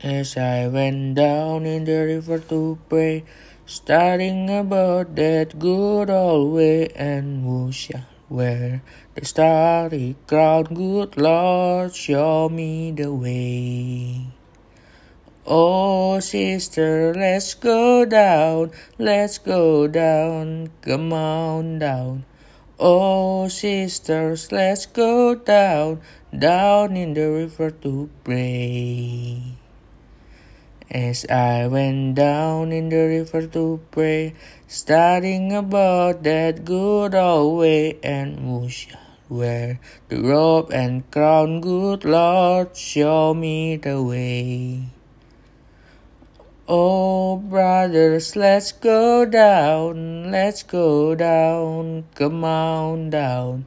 As I went down in the river to pray, studying about that good old way, and shall wear the starry crown? Good Lord, show me the way. Oh, sister, let's go down, let's go down, come on down. Oh, sisters, let's go down, down in the river to pray. As I went down in the river to pray, studying about that good old way, and shall wear the robe and crown? Good Lord, show me the way. Oh, brothers, let's go down, let's go down, come on down.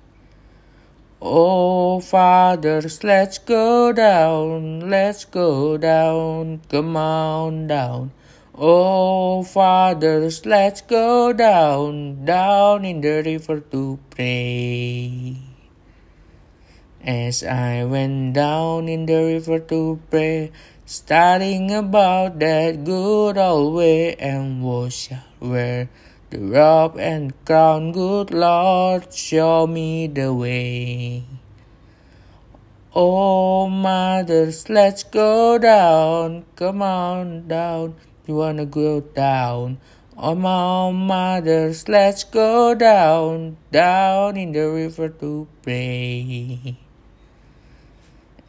Oh, fathers, let's go down, let's go down, come on down. Oh, fathers, let's go down, down in the river to pray. As I went down in the river to pray, studying about that good old way, and what shall the robe and crown, good Lord, show me the way. Oh, mothers, let's go down, come on down, you wanna go down. Oh, my mothers, let's go down, down in the river to pray.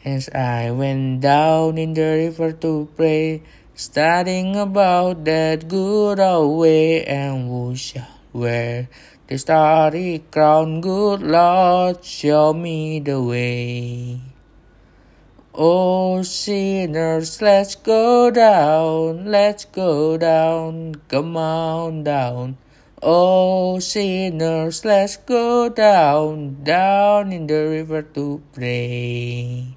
As I went down in the river to pray, studying about that good old way, and shall wear the starry crown? Good Lord, show me the way. Oh, sinners, let's go down, let's go down, come on down. Oh, sinners, let's go down, down in the river to pray.